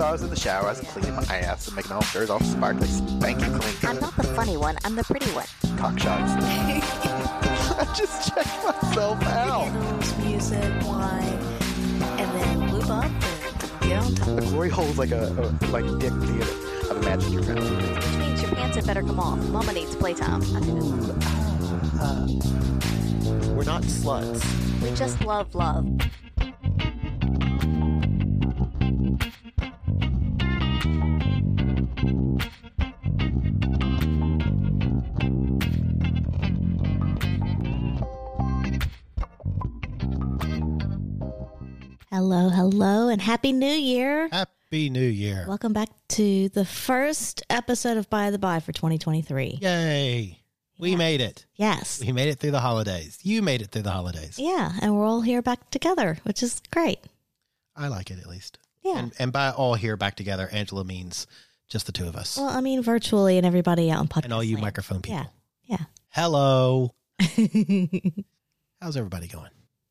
So I was in the shower, I was cleaning my ass and making all sure it's all sparkly, spanky clean. I'm not the funny one. I'm the pretty one. cock shots. I just checked myself out. Candles, music, wine, and then lube up and get on top. The glory hole's like a, a like dick theater. I've imagined your family. Which means your pants had better come off. Mama needs playtime. I think uh, We're not sluts. we just love love. Hello, hello, and happy new year. Happy New Year. Welcome back to the first episode of By the By for 2023. Yay. We Yeah. made it. Yes. We made it through the holidays. You made it through the holidays. Yeah, and we're all here back together, which is great. I like it at least. Yeah. And, and by all here back together, Angela means just the two of us Well, I mean, virtually and everybody out on podcast. and all you land. microphone people. Yeah. Yeah. Hello. How's everybody going?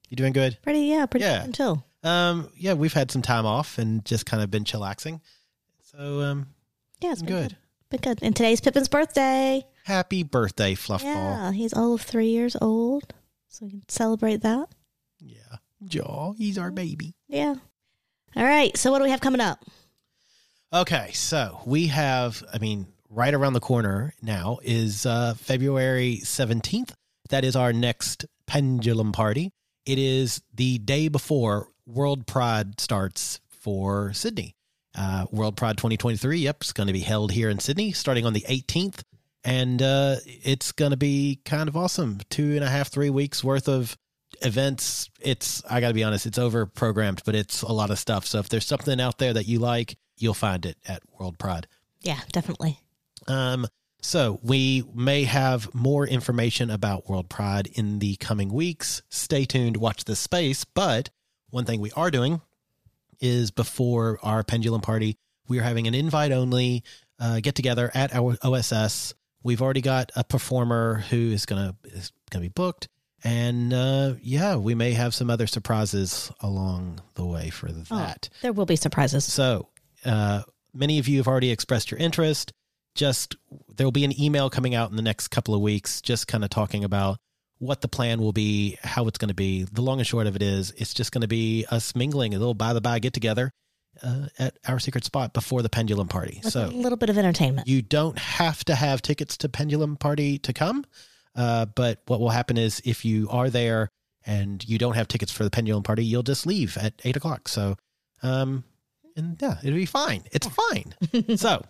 You doing good? pretty, yeah, pretty Yeah. chill. Um, yeah, we've had some time off and just kind of been chillaxing. So, um, Yeah, it's been been good. good. Been good. And today's Pippin's birthday. Happy birthday, Fluffball. Yeah, he's all of three years old. So we can celebrate that. Yeah. Jaw, he's our baby. Yeah. All right. So what do we have coming up? Okay, so we have, I mean, right around the corner now is uh, February 17th. That is our next pendulum party. It is the day before World Pride starts for Sydney. Uh, World Pride 2023, yep, it's going to be held here in Sydney starting on the 18th. And uh, it's going to be kind of awesome. Two and a half, three weeks worth of events. It's, I got to be honest, it's over programmed, but it's a lot of stuff. So if there's something out there that you like, you'll find it at World Pride. Yeah, definitely. Um, so we may have more information about World Pride in the coming weeks. Stay tuned, watch this space. But one thing we are doing is before our pendulum party, we are having an invite only uh, get together at our OSS. We've already got a performer who is gonna is gonna be booked, and uh, yeah, we may have some other surprises along the way for that. There will be surprises. So, uh, many of you have already expressed your interest. Just there will be an email coming out in the next couple of weeks, just kind of talking about what the plan will be, how it's going to be. The long and short of it is, it's just going to be us mingling, a little by the by get together uh, at our secret spot before the pendulum party. With a little bit of entertainment. you don't have to have tickets to pendulum party to come, uh, but what will happen is if you are there and you don't have tickets for the pendulum party, you'll just leave at eight o'clock. So, um, and yeah, it'll be fine. It's fine. so,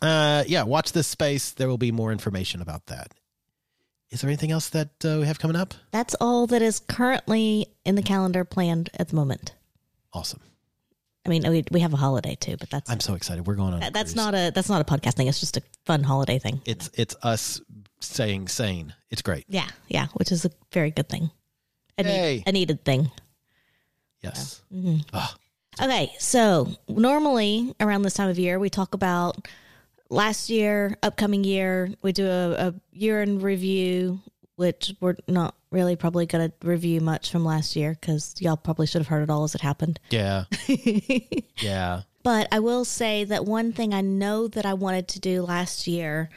uh, yeah, watch this space. There will be more information about that. Is there anything else that uh, we have coming up? That's all that is currently in the calendar planned at the moment. Awesome. I mean, we, we have a holiday too, but that's I'm so excited. We're going on. that- that's not a that's not a podcast thing. It's just a fun holiday thing. It's it's us saying sane. It's great. Yeah, yeah, which is a very good thing. A, need- a needed thing. Yes. Mhm. Ah. Okay, so normally around this time of year, we talk about last year, upcoming year. We do a, a year in review, which we're not really probably going to review much from last year because y'all probably should have heard it all as it happened. Yeah. Yeah. But I will say that one thing I know that I wanted to do last year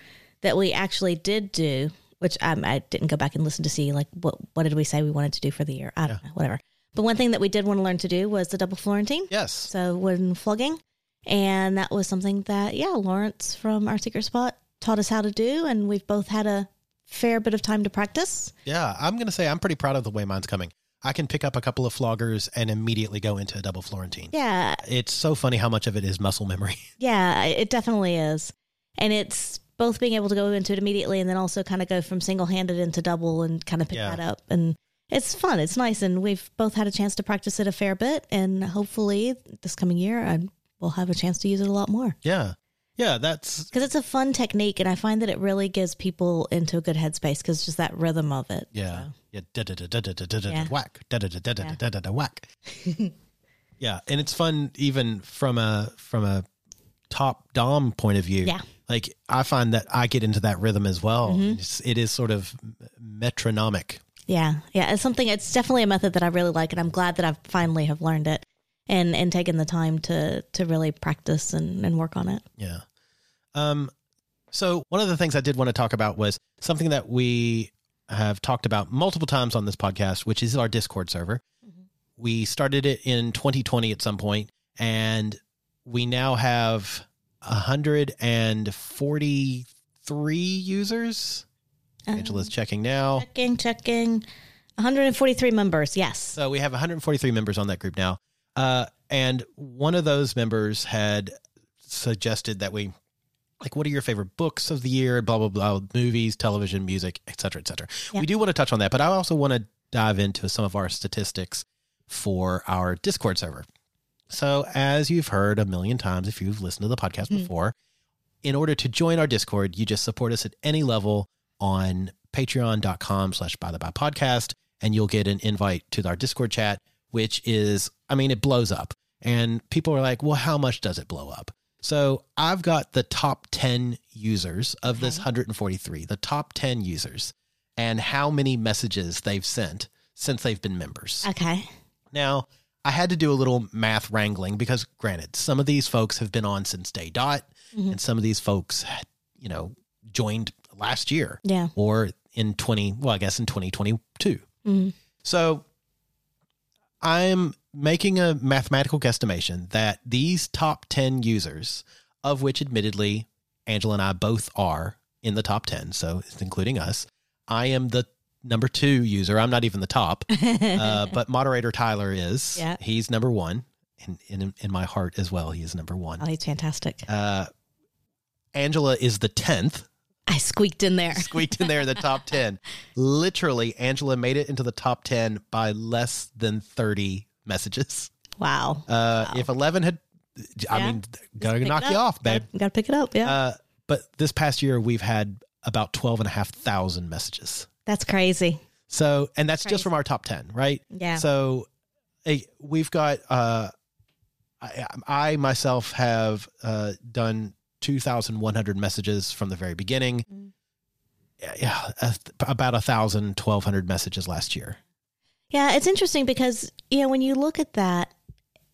that we actually did do, which um, I didn't go back and listen to see like what what did we say we wanted to do for the year? I don't know, whatever. But one thing that we did want to learn to do was the double Florentine. Yes. So when flogging. And that was something that, yeah, Lawrence from our secret spot taught us how to do. And we've both had a fair bit of time to practice. Yeah, I'm going to say I'm pretty proud of the way mine's coming. I can pick up a couple of floggers and immediately go into a double Florentine. Yeah. It's so funny how much of it is muscle memory. Yeah, it definitely is. And it's both being able to go into it immediately and then also kind of go from single handed into double and kind of pick Yeah. that up. And it's fun. It's nice, and we've both had a chance to practice it a fair bit, and hopefully this coming year I will have a chance to use it a lot more Yeah. Yeah, that's because it's a fun technique, and I find that it really gives people into a good headspace because just that rhythm of it. yeah. Yeah, da da da da da da da whack. Da da da da da da da da whack. Yeah, and it's fun even from a from a top dom point of view. Yeah. Like I find that I get into that rhythm as well. Mm-hmm. It is sort of metronomic. Yeah, yeah, it's something. It's definitely a method that I really like, and I'm glad that I've finally have learned it and and taken the time to to really practice and and work on it. Yeah. Um, so one of the things I did want to talk about was something that we have talked about multiple times on this podcast, which is our Discord server. We started it in 2020 at some point, and we now have 143 users. Angela's checking now. Checking, checking. 143 members. Yes. So we have 143 members on that group now. Uh, and one of those members had suggested that we, like, what are your favorite books of the year? Blah, blah, blah, movies, television, music, et cetera, et cetera. Yeah. We do want to touch on that, but I also want to dive into some of our statistics for our Discord server. So, as you've heard a million times, if you've listened to the podcast before, in order to join our Discord, you just support us at any level on patreon.com slash by the by podcast, and you'll get an invite to our Discord chat, which is, I mean, it blows up. And people are like, well, how much does it blow up? So I've got the top 10 users of this 143, the top 10 users, and how many messages they've sent since they've been members. Okay. Now, I had to do a little math wrangling because, granted, some of these folks have been on since day dot, mm-hmm. and some of these folks, you know, joined last year Yeah. or in 20, well, I guess in 2022. Mhm. So I'm making a mathematical guesstimation that these top 10 users, of which admittedly Angela and I both are in the top 10, so it's including us, I am the number two user. I'm not even the top, uh, but moderator Tyler is. Yeah. He's number one. In, in, in my heart as well, he is number one. Oh, he's fantastic. Uh, Angela is the 10th I squeaked in there. squeaked in there in the top 10. Literally, Angela made it into the top 10 by less than 30 messages. Wow. Uh, If 11 had, I Yeah. mean, gotta knock you off, babe. Gotta, gotta pick it up. Yeah. Uh, but this past year, we've had about 12,500 messages. That's crazy. So, and that's Crazy. just from our top 10, right? Yeah. So, eh, we've got, uh, I, I myself have uh, done 2,100 messages from the very beginning. Mm. Yeah, yeah, about a thousand, twelve hundred messages last year. Yeah, it's interesting because, you know, when you look at that,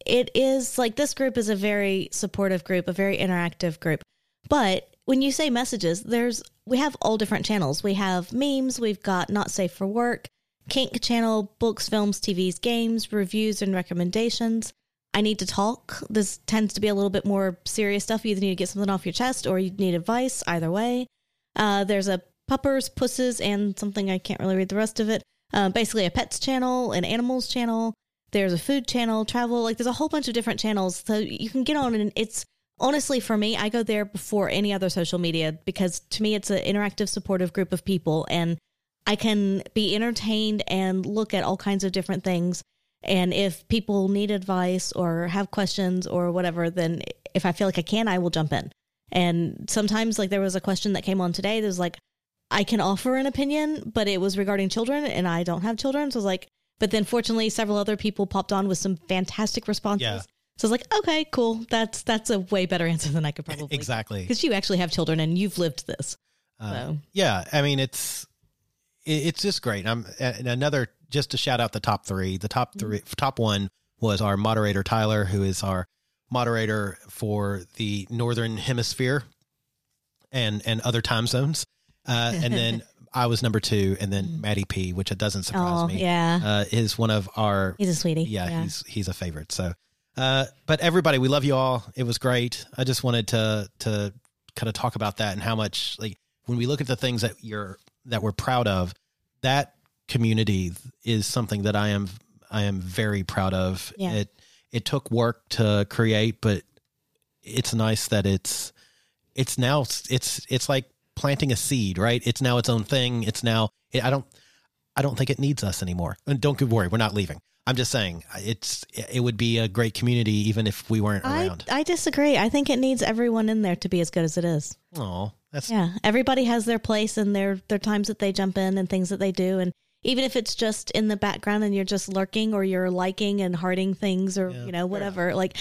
it is like this group is a very supportive group, a very interactive group. But when you say messages, there's we have all different channels. We have memes, we've got not safe for work, kink channel, books, films, TVs, games, reviews and recommendations. I need to talk. This tends to be a little bit more serious stuff. You either need to get something off your chest or you need advice, either way. Uh, there's a puppers, pusses, and something I can't really read the rest of it. Uh, basically, a pets channel, an animals channel. There's a food channel, travel. Like there's a whole bunch of different channels, so you can get on. And it's honestly for me, I go there before any other social media because to me, it's an interactive, supportive group of people, and I can be entertained and look at all kinds of different things. And if people need advice or have questions or whatever, then if I feel like I can, I will jump in. And sometimes, like, there was a question that came on today that was like, I can offer an opinion, but it was regarding children and I don't have children. So I was like, but then fortunately, several other people popped on with some fantastic responses. Yeah. So I was like, okay, cool. That's that's a way better answer than I could probably Exactly. because you actually have children and you've lived this. Uh, So yeah, I mean it's it, it's just great. I'm another just to shout out the top three. The top three, top one was our moderator Tyler, who is our moderator for the Northern Hemisphere and and other time zones. Uh, and then I was number two, and then Maddie P, which it doesn't surprise oh me, yeah, uh, is one of our he's a sweetie. yeah, he's he's a favorite. So, uh, but everybody, we love you all. It was great. I just wanted to to kind of talk about that and how much like when we look at the things that you're that we're proud of, that community is something that I am I am very proud of. Yeah. It it took work to create, but it's nice that it's it's now it's it's like planting a seed, right? It's now its own thing. It's now I don't I don't think it needs us anymore. And don't worry, we're not leaving. I'm just saying it's it would be a great community even if we weren't I, around. I disagree. I think it needs everyone in there to be as good as it is. Oh, that's Yeah, everybody has their place and their their times that they jump in and things that they do, and even if it's just in the background and you're just lurking or you're liking and hearting things or Yeah, you know whatever, like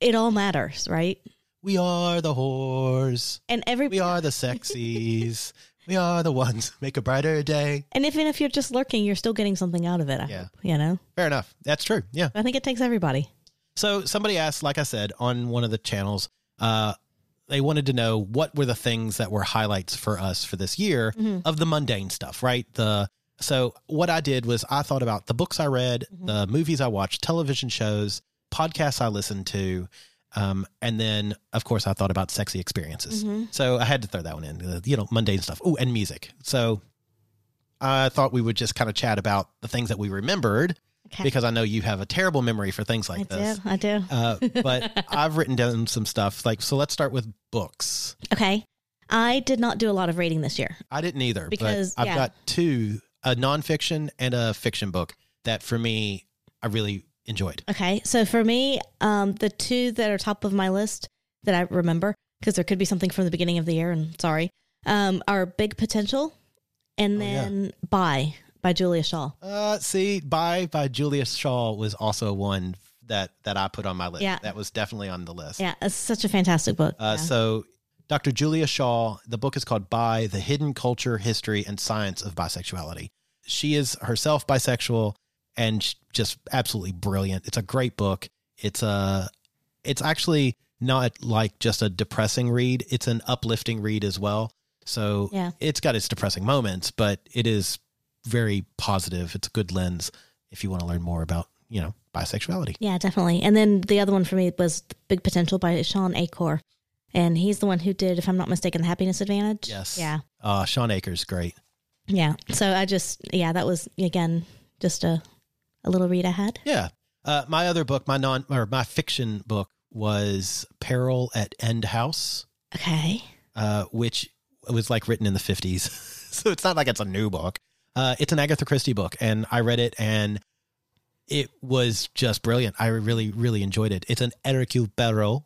it all matters, right? we are the whores. And every We are the sexies. we are the ones make a brighter day. and even if you're just lurking, you're still getting something out of it. I Yeah. hope, you know. Fair enough. That's true. Yeah. I think it takes everybody. So somebody asked, like I said, on one of the channels, uh, they wanted to know what were the things that were highlights for us for this year of the mundane stuff, right? The so what I did was I thought about the books I read, the movies I watched, television shows, podcasts I listened to, um, and then of course I thought about sexy experiences. So I had to throw that one in, uh, you know, mundane stuff. Oh, and music. So I thought we would just kind of chat about the things that we remembered Okay. because I know you have a terrible memory for things like I this. do. I do. Uh, but I've written down some stuff. Like, so let's start with books. Okay. I did not do a lot of reading this year. I didn't either, Because, but I've yeah. got two a nonfiction and a fiction book that for me I really enjoyed. Okay. So for me, um, the two that are top of my list that I remember, because there could be something from the beginning of the year, and sorry, um, are Big Potential and Oh, yeah. then Bi by Julia Shaw. Uh, see, Bi by Julia Shaw was also one that that I put on my list. Yeah. that was definitely on the list. Yeah, it's such a fantastic book. Uh, Yeah. So, Dr. Julia Shaw, the book is called Bi the Hidden Culture, History, and Science of Bisexuality. She is herself bisexual and just absolutely brilliant. It's a great book. It's a, it's actually not like just a depressing read. It's an uplifting read as well. So Yeah. it's got its depressing moments, but it is very positive. It's a good lens if you want to learn more about, you know, bisexuality. Yeah, definitely. And then the other one for me was Big Potential by Shawn Achor. And he's the one who did, if I'm not mistaken, The Happiness Advantage. Yes. Yeah. Uh, Shawn Achor's, great. Yeah. So I just, yeah, that was, again, just a, a little read I had. Yeah. Uh, my other book, my non or my fiction book was Peril at End House, Okay. uh, which was like written in the 50s. so it's not like it's a new book. Uh, it's an Agatha Christie book, and I read it and it was just brilliant. I really, really enjoyed it. It's an Hercule Poirot.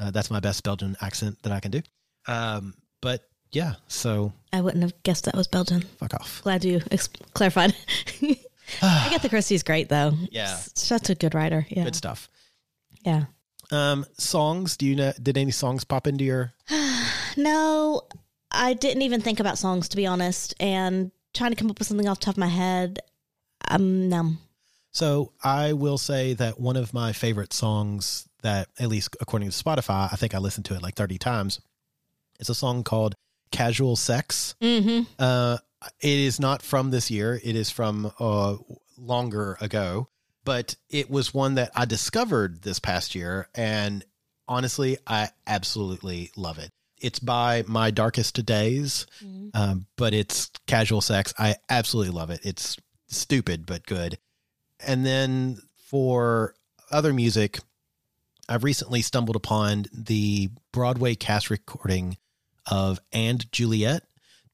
Uh, that's my best Belgian accent that I can do. Um, but yeah, so I wouldn't have guessed that was Belgian. fuck off. Glad you ex- clarified. the Christie's great, though. Yeah. Such a good writer. Yeah. Good stuff. Yeah. Um, songs. Do you know? Did any songs pop into your? No, I didn't even think about songs, to be honest. And trying to come up with something off the top of my head, um, no. So I will say that one of my favorite songs that, at least according to Spotify, I think I listened to it like 30 times, It's a song called Casual Sex. Mm-hmm. Uh, it is not from this year. It is from uh, longer ago, but it was one that I discovered this past year. And honestly, I absolutely love it. It's by My Darkest Days, um, but it's casual sex. I absolutely love it. It's stupid, but good. And then for other music, I've recently stumbled upon the Broadway cast recording of And Juliet.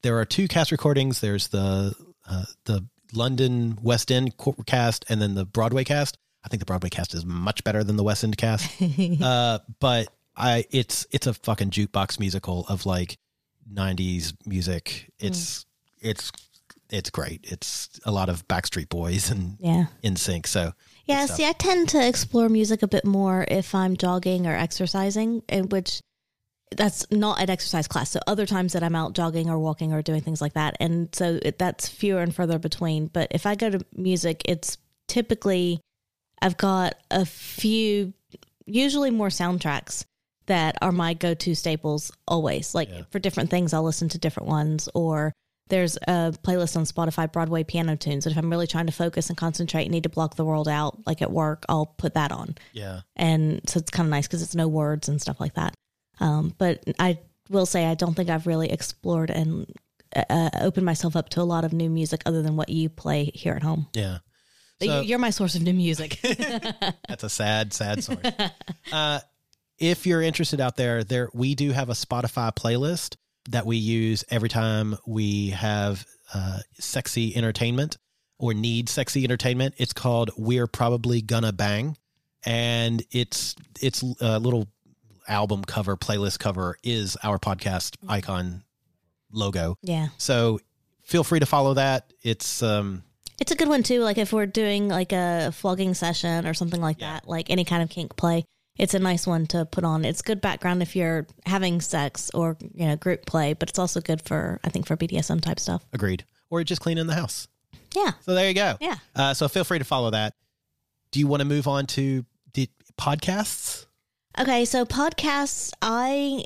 There are two cast recordings. There's the uh, the London West End cast and then the Broadway cast. I think the Broadway cast is much better than the West End cast. uh, but I it's it's a fucking jukebox musical of like 90s music. It's it's it's great. It's a lot of Backstreet Boys and Yeah. NSYNC. So Yeah, see, I tend to explore music a bit more if I'm jogging or exercising, in which that's not an exercise class. So other times that I'm out jogging or walking or doing things like that, and so it, that's fewer and further between. But if I go to music, it's typically I've got a few, usually more soundtracks that are my go-to staples always. Like Yeah. for different things, I'll listen to different ones or. There's a playlist on Spotify, Broadway piano tunes. And if I'm really trying to focus and concentrate and need to block the world out, like at work, I'll put that on. yeah. And so it's kind of nice because it's no words and stuff like that. Um, but I will say I don't think I've really explored and uh, opened myself up to a lot of new music other than what you play here at home. Yeah. So- you- You're my source of new music. That's a sad, sad source. uh, if you're interested out there, there we do have a Spotify playlist that we use every time we have uh, sexy entertainment or need sexy entertainment. It's called "We're Probably Gonna Bang," and it's it's a little album cover, playlist cover is our podcast icon logo. Yeah. So feel free to follow that. It's um It's a good one too. Like if we're doing like a flogging session or something like Yeah. that, like any kind of kink play, it's a nice one to put on. It's good background if you're having sex or you know group play, but it's also good for I think for BDSM type stuff. agreed. Or just cleaning the house. Yeah, So there you go. yeah. Uh, so feel free to follow that. Do you want to move on to the podcasts? Okay, so podcasts, I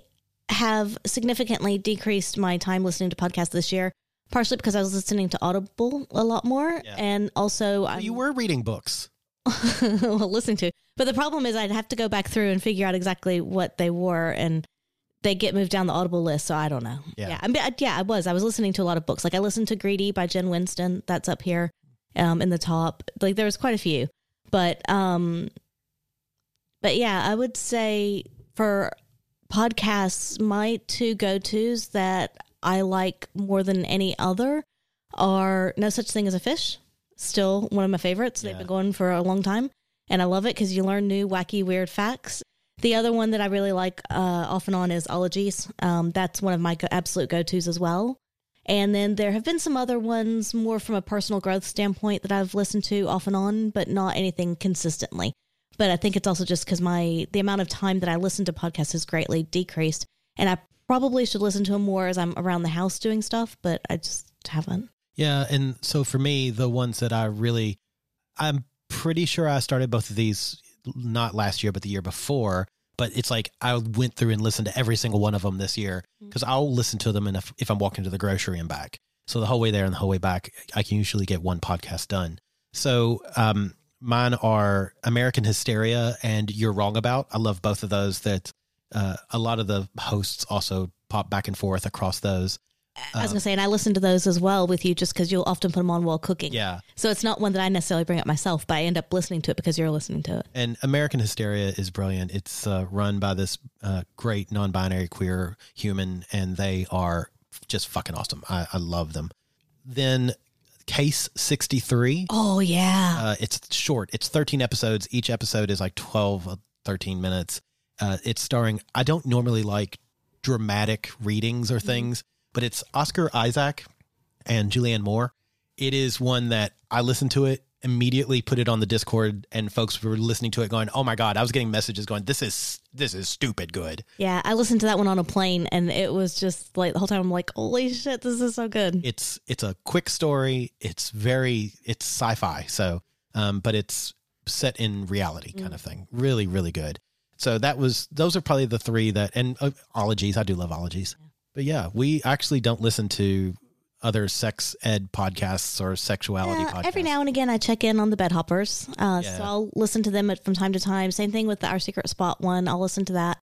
have significantly decreased my time listening to podcasts this year, partially because I was listening to Audible a lot more, Yeah. and also I you were reading books. well, listening to. But the problem is, I'd have to go back through and figure out exactly what they were, and they get moved down the Audible list. So I don't know. Yeah. yeah, I mean, I- yeah. I was. I was listening to a lot of books. Like I listened to "Greedy" by Jen Winston. That's up here, um, in the top. Like there was quite a few, but um, but yeah, I would say for podcasts, my two go tos that I like more than any other are No Such Thing as a Fish. Still one of my favorites. They've been going for a long time, and I love it because you learn new, wacky, weird facts. The other one that I really like uh, off and on is Ologies. Um, that's one of my go- absolute go tos as well. And then there have been some other ones more from a personal growth standpoint that I've listened to off and on, but not anything consistently. But I think it's also just because my the amount of time that I listen to podcasts has greatly decreased, and I probably should listen to them more as I'm around the house doing stuff, but I just haven't. Yeah, and so for me, the ones that I really, I'm pretty sure I started both of these not last year, but the year before. But it's like I went through and listened to every single one of them this year because I'll listen to them and if, if I'm walking to the grocery and back. So the whole way there and the whole way back, I can usually get one podcast done. So um, mine are American Hysteria and You're Wrong About. I love both of those. That uh, a lot of the hosts also pop back and forth across those. I was gonna say, and I listen to those as well with you, just because you'll often put them on while cooking. Yeah. So it's not one that I necessarily bring up myself, but I end up listening to it because you're listening to it. And American Hysteria is brilliant. It's uh, run by this uh, great non binary queer human, and they are just fucking awesome. I, I love them. Then Case 63. Oh yeah. Uh, it's short, it's 13 episodes. Each episode is like 12, 13 minutes. Uh, it's starring, I don't normally like dramatic readings or things, but it's Oscar Isaac and Julianne Moore. It is one that I listened to it, immediately put it on the Discord, and folks were listening to it going, "Oh my god!" I was getting messages going, "This is this is stupid good." Yeah, I listened to that one on a plane, and it was just like the whole time I'm like, "Holy shit, this is so good!" It's it's a quick story. It's very it's sci-fi, so um, but it's set in reality kind of thing. Really, really good. So that was those are probably the three that and uh, ologies. I do love ologies, but yeah, we actually don't listen to other sex ed podcasts or sexuality Yeah, podcasts. every now and again, I check in on the bed hoppers, uh, Yeah. so I'll listen to them from time to time. Same thing with the Our Secret Spot one. I'll listen to that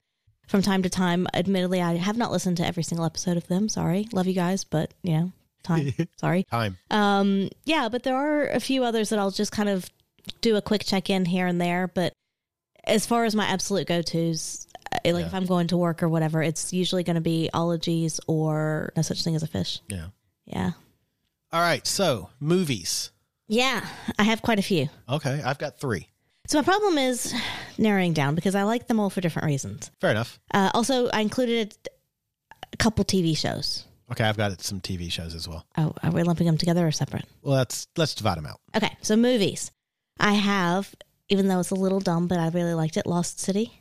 from time to time. Admittedly, I have not listened to every single episode of them. Sorry, love you guys, but you know, time. Sorry. time. Um, yeah, but there are a few others that I'll just kind of do a quick check in here and there. But as far as my absolute go tos, like Yeah. if I'm going to work or whatever, it's usually going to be ologies or no such thing as a fish. Yeah. Yeah. All right. So movies. Yeah, I have quite a few. Okay, I've got three. So my problem is narrowing down because I like them all for different reasons. Fair enough. Uh, also, I included a couple TV shows. Okay, I've got some TV shows as well. Oh, are we lumping them together or separate? Well, let's let's divide them out. Okay, so movies. I have, even though it's a little dumb, but I really liked it. Lost City.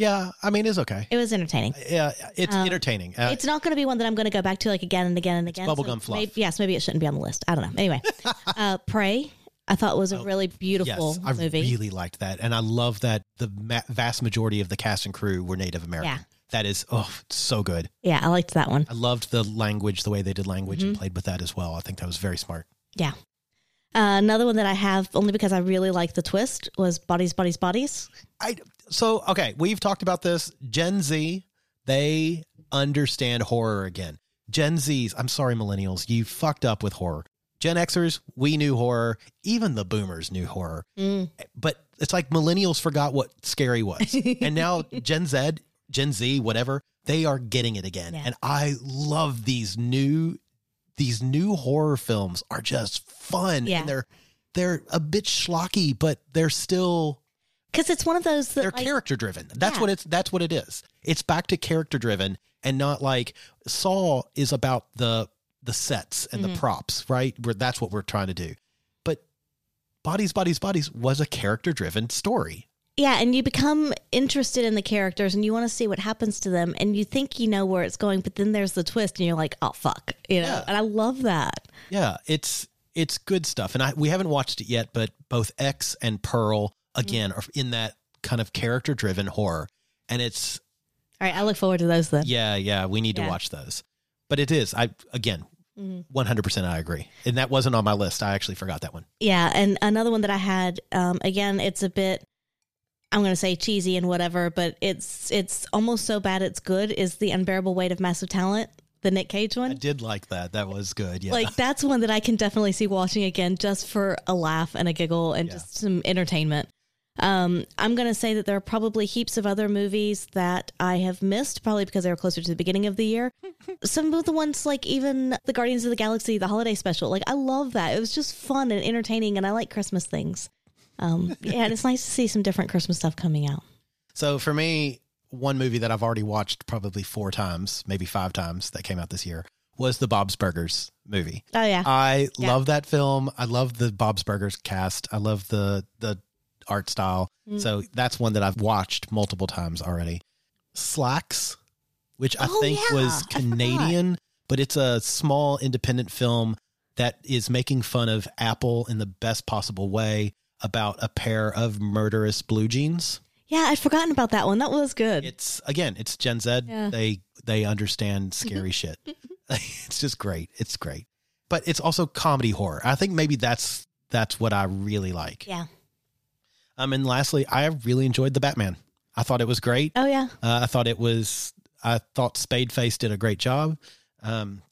Yeah, I mean it's okay. It was entertaining. Yeah, it's Um, entertaining. Uh, it's not going to be one that I'm going to go back to like again and again and again. bubblegum fluff. Maybe, yes, maybe it shouldn't be on the list. I don't know. Anyway, uh, Prey. I thought was a really beautiful Oh, yes, I really liked that, and I love that the ma- vast majority of the cast and crew were Native American. Yeah. That is oh, so good. yeah, I liked that one. I loved the language, the way they did language, Mm-hmm. and played with that as well. I think that was very smart. Yeah. Uh, another one that I have only because I really like the twist was Bodies, Bodies, Bodies. I so okay. We've talked about this. Gen Z, they understand horror again. Gen Zs, I'm sorry, millennials, you fucked up with horror. Gen Xers, we knew horror. Even the boomers knew horror. Mm. But it's like millennials forgot what scary was. and now Gen Z, Gen Z, whatever, they are getting it again. Yeah. And I love these new these new horror films are just fun Yeah. and they're they're a bit schlocky, but they're still Because it's one of those that they're like, character driven. That's Yeah. what it's that's what it is. It's back to character driven and not like Saw is about the the sets and Mm-hmm. the props, right? Where that's what we're trying to do. But Bodies, Bodies, Bodies was a character driven story. Yeah, and you become interested in the characters and you want to see what happens to them and you think you know where it's going, but then there's the twist and you're like, oh fuck. You know? Yeah. And I love that. Yeah, it's it's good stuff. And I we haven't watched it yet, but both X and Pearl again are in that kind of character driven horror. And it's All right, I look forward to those then. yeah, yeah, we need to watch those. But it is. I again, Mm-hmm. one hundred percent I agree. And that wasn't on my list. I actually forgot that one. Yeah, and another one that I had, um, again, it's a bit I'm gonna say cheesy and whatever, but it's it's almost so bad it's good, is the unbearable weight of massive talent, the Nick Cage one? I did like that. That was good. Yeah. Like that's one that I can definitely see watching again just for a laugh and a giggle and Yeah. just some entertainment. Um, I'm going to say that there are probably heaps of other movies that I have missed, probably because they were closer to the beginning of the year. Some of the ones, like even the Guardians of the Galaxy, the holiday special, like I love that. It was just fun and entertaining, and I like Christmas things. Um, yeah, and it's nice to see some different Christmas stuff coming out. So for me, one movie that I've already watched probably four times, maybe five times that came out this year was the Bob's Burgers movie. Oh yeah, I Yeah. love that film. I love the Bob's Burgers cast. I love the the art style. Mm. So that's one that I've watched multiple times already. Slaxx, which I Oh, think yeah. was Canadian, but it's a small independent film that is making fun of Apple in the best possible way about a pair of murderous blue jeans. yeah, I'd forgotten about that one. That was good. It's again, it's Gen Z. Yeah. They they understand scary shit. It's just great. It's great. But it's also comedy horror. I think maybe that's that's what I really like. yeah. Um and lastly, I really enjoyed the Batman. I thought it was great. Oh yeah. Uh, I thought it was I thought Spadeface did a great job. Um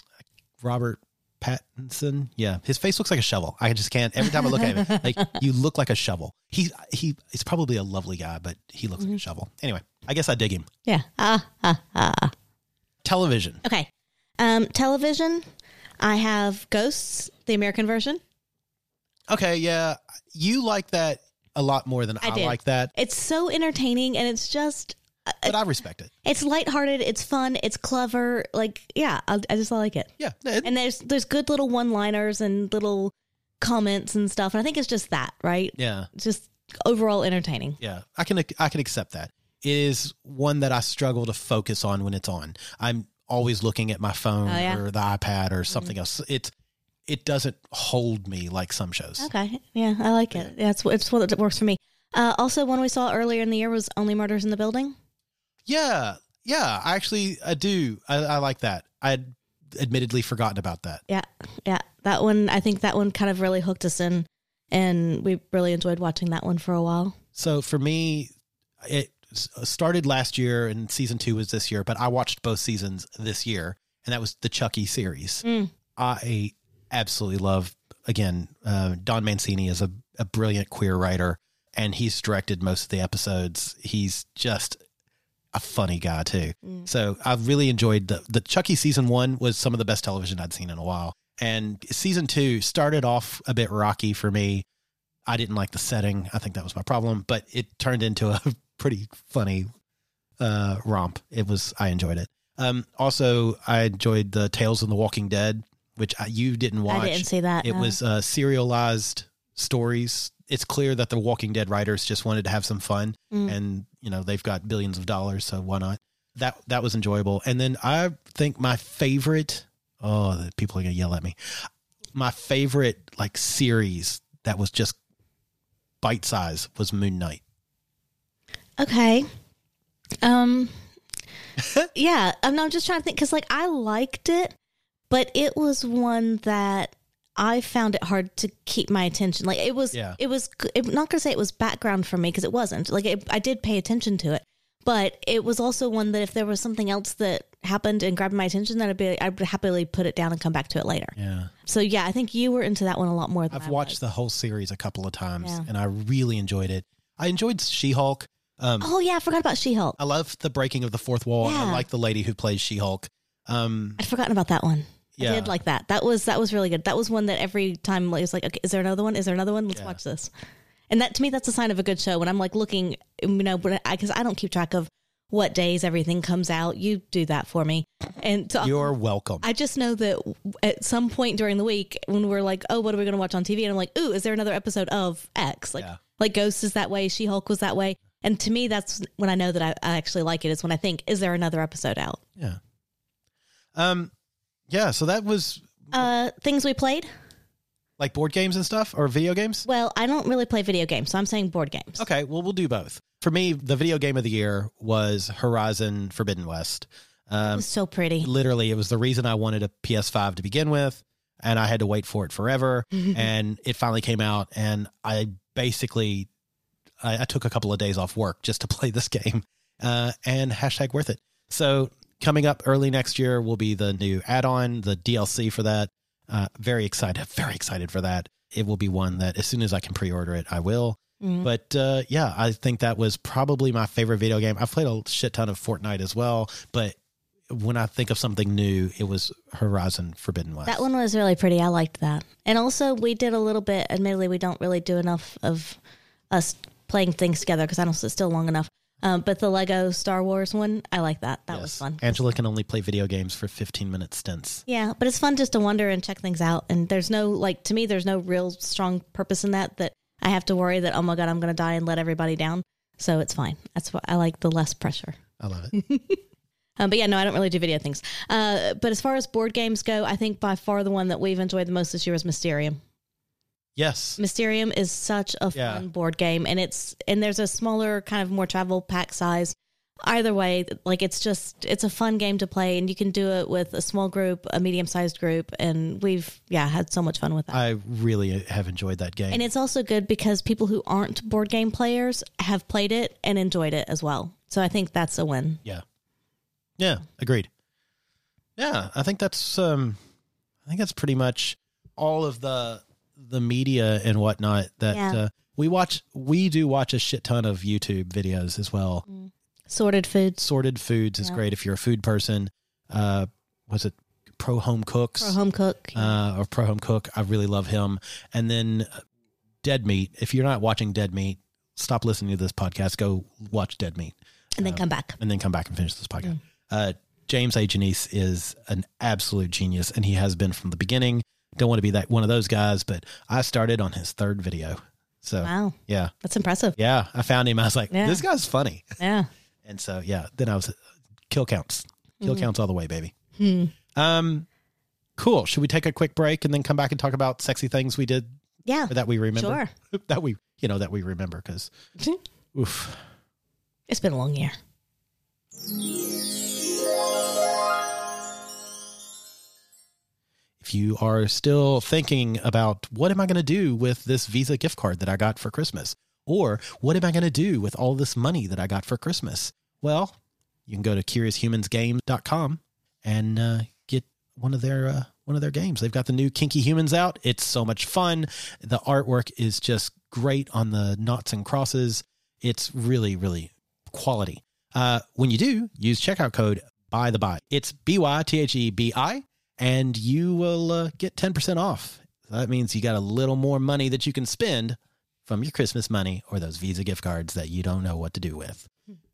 Robert Pattinson, yeah, his face looks like a shovel. I just can't. Every time I look at him, like you look like a shovel. He he is probably a lovely guy, but he looks like a shovel. Anyway, I guess I dig him. Yeah. Ah, ah, ah. Television. Okay. Um, television. I have Ghosts, the American version. Okay, yeah, you like that a lot more than I, I like that, It's so entertaining and it's just uh, but I respect it. it's lighthearted, it's fun, it's clever. Like, yeah, I, I just like it. Yeah, it- And there's there's good little one-liners and little comments and stuff. And I think it's just that, right? yeah, just overall entertaining. yeah. I can I can accept that. It is one that I struggle to focus on when it's on. I'm always looking at my phone Oh, yeah? or the iPad or something mm-hmm. else. It it doesn't hold me like some shows. Okay. Yeah, I like it. Yeah, it's it's what it works for me. Uh, also, one we saw earlier in the year was Only Murders in the Building. Yeah, yeah. I actually I do. I, I like that. I'd admittedly forgotten about that. Yeah, yeah. That one, I think that one kind of really hooked us in, and we really enjoyed watching that one for a while. So for me, it started last year and season two was this year, but I watched both seasons this year, and that was the Chucky series. Mm. I absolutely love, again, uh, Don Mancini is a, a brilliant queer writer, and he's directed most of the episodes. He's just a funny guy too. So I've really enjoyed the the Chucky season one was some of the best television I'd seen in a while. And season two started off a bit rocky for me. I didn't like the setting. I think that was my problem, but it turned into a pretty funny uh, romp. It was I enjoyed it. Um, also, I enjoyed the Tales of the Walking Dead, which I, you didn't watch. I didn't see that. It no. was uh, serialized stories. It's clear that the Walking Dead writers just wanted to have some fun, Mm. and you know they've got billions of dollars, so why not? That that was enjoyable. And then I think my favorite. Oh, the people are gonna yell at me. My favorite like series that was just bite size was Moon Knight. okay. Um. yeah, I'm not just trying to think because, like, I liked it, but it was one that I found it hard to keep my attention. Like, it was, Yeah. it was. I'm not gonna say it was background for me because it wasn't. Like, it, I did pay attention to it, but it was also one that if there was something else that happened and grabbed my attention, that I'd be, I'd happily put it down and come back to it later. Yeah. So yeah, I think you were into that one a lot more than I've watched the whole series a couple of times Yeah. and I really enjoyed it. I enjoyed She Hulk. Um, Oh yeah, I forgot about She Hulk. I love the breaking of the fourth wall. Yeah. I like the lady who plays She Hulk. Um, I'd forgotten about that one. Yeah. I did like that. That was that was really good. That was one that every time it was like, okay, is there another one? Is there another one? Let's Yeah. watch this. And that to me, that's a sign of a good show. When I'm like looking, you know, because I, don't keep track of what days everything comes out. You do that for me, and so you're welcome. I just know that at some point during the week when we're like, oh, what are we going to watch on TV? And I'm like, ooh, is there another episode of X? Like, Yeah. like Ghost is that way, She Hulk was that way. And to me, that's when I know that I, I actually like it. Is when I think, is there another episode out? yeah. Um, yeah. So that was Uh, things we played. like board games and stuff or video games. Well, I don't really play video games, so I'm saying board games. Okay. Well, we'll do both. For me, the video game of the year was Horizon Forbidden West. It Um, was so pretty. literally, it was the reason I wanted a PS5 to begin with, and I had to wait for it forever. and it finally came out, and I basically I, I took a couple of days off work just to play this game. Uh, and hashtag worth it. So coming up early next year will be the new add-on, the DLC for that. Uh, very excited, very excited for that. It will be one that as soon as I can pre-order it, I will. Mhm. But uh, yeah, I think that was probably my favorite video game. I've played a shit ton of Fortnite as well, but when I think of something new, it was Horizon Forbidden West. That one was really pretty. I liked that. And also, we did a little bit. Admittedly, we don't really do enough of us playing things together because I don't sit still long enough. Um, but the Lego Star Wars one, I like that. That was fun. Angela can only play video games for 15 minute stints. Yeah, but it's fun just to wonder and check things out. And there's no like to me, there's no real strong purpose in that. That I have to worry that oh my god, I'm going to die and let everybody down. So it's fine. That's what I like. The less pressure. I love it. Um, but yeah, no, I don't really do video things. Uh, but as far as board games go, I think by far the one that we've enjoyed the most this year is Mysterium. Yes. Mysterium is such a Yeah. fun board game, and it's and there's a smaller kind of more travel pack size. Either way, like it's just it's a fun game to play, and you can do it with a small group, a medium sized group, and we've yeah had so much fun with that. I really have enjoyed that game. and it's also good because people who aren't board game players have played it and enjoyed it as well. So I think that's a win. yeah. Yeah, agreed. Yeah, I think that's um I think that's pretty much all of the the media and whatnot that Yeah. uh, we watch we do watch a shit ton of YouTube videos as well. Sorted foods, Sorted Foods is Yeah. great if you're a food person. Uh was it Pro Home Cooks? pro home cook, uh, or Pro Home Cook. I really love him. And then uh, Dead Meat. If you're not watching Dead Meat, stop listening to this podcast. Go watch Dead Meat, and then come back. and then come back and finish this Mm. podcast. Uh, James A. Janisse is an absolute genius, and he has been from the beginning. Don't want to be that one of those guys, but I started on his third video. So Wow, yeah, that's impressive. yeah, I found him. I was like, Yeah. this guy's funny, Yeah. and so yeah. Then I was kill counts, kill Mm. counts all the way, baby. Hmm. Um, cool. Should we take a quick break and then come back and talk about sexy things we did Yeah. that we remember? Sure. that we, you know, that we remember because, oof. It's been a long year. You are still thinking about what am I going to do with this Visa gift card that I got for Christmas, or what am I going to do with all this money that I got for Christmas? Well, you can go to curioushumansgames.com and uh, get one of their uh, one of their games. They've got the new Kinky Humans out. It's so much fun. The artwork is just great on the knots and crosses. It's really really quality. Uh, when you do, use checkout code by the by. It's B Y T H E B I, and you will uh, get ten percent off. That means you got a little more money that you can spend from your Christmas money or those Visa gift cards that you don't know what to do with.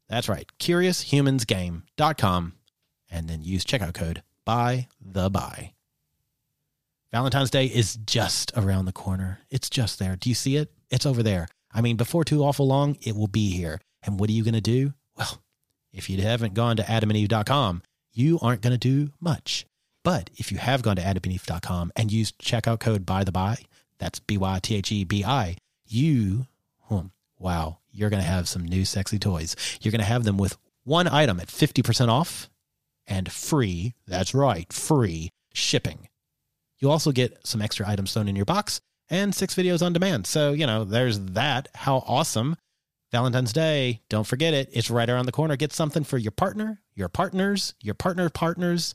That's right. CuriousHumansGame.com and then use checkout code by the buy. Valentine's Day is just around the corner. It's just there. Do you see it? It's over there. I mean, before too awful long, it will be here. And what are you going to do? Well, if you haven't gone to adamandeve.com, you aren't going to do much. But if you have gone to adamandeve.com and used checkout code by the buy, that's B Y T H E B I, you, hmm, wow, you're going to have some new sexy toys. You're going to have them with one item at 50% off and free, that's right, free shipping. You'll also get some extra items thrown in your box and six videos on demand. So, you know, there's that. How awesome. Valentine's Day, don't forget it. It's right around the corner. Get something for your partner, your partners, your partner partners,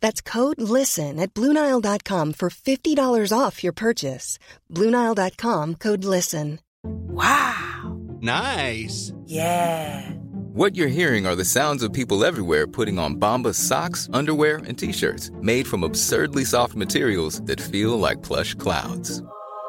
That's code LISTEN at Bluenile.com for $50 off your purchase. Bluenile.com code LISTEN. Wow! Nice. Yeah! What you're hearing are the sounds of people everywhere putting on Bombas socks, underwear, and t-shirts made from absurdly soft materials that feel like plush clouds.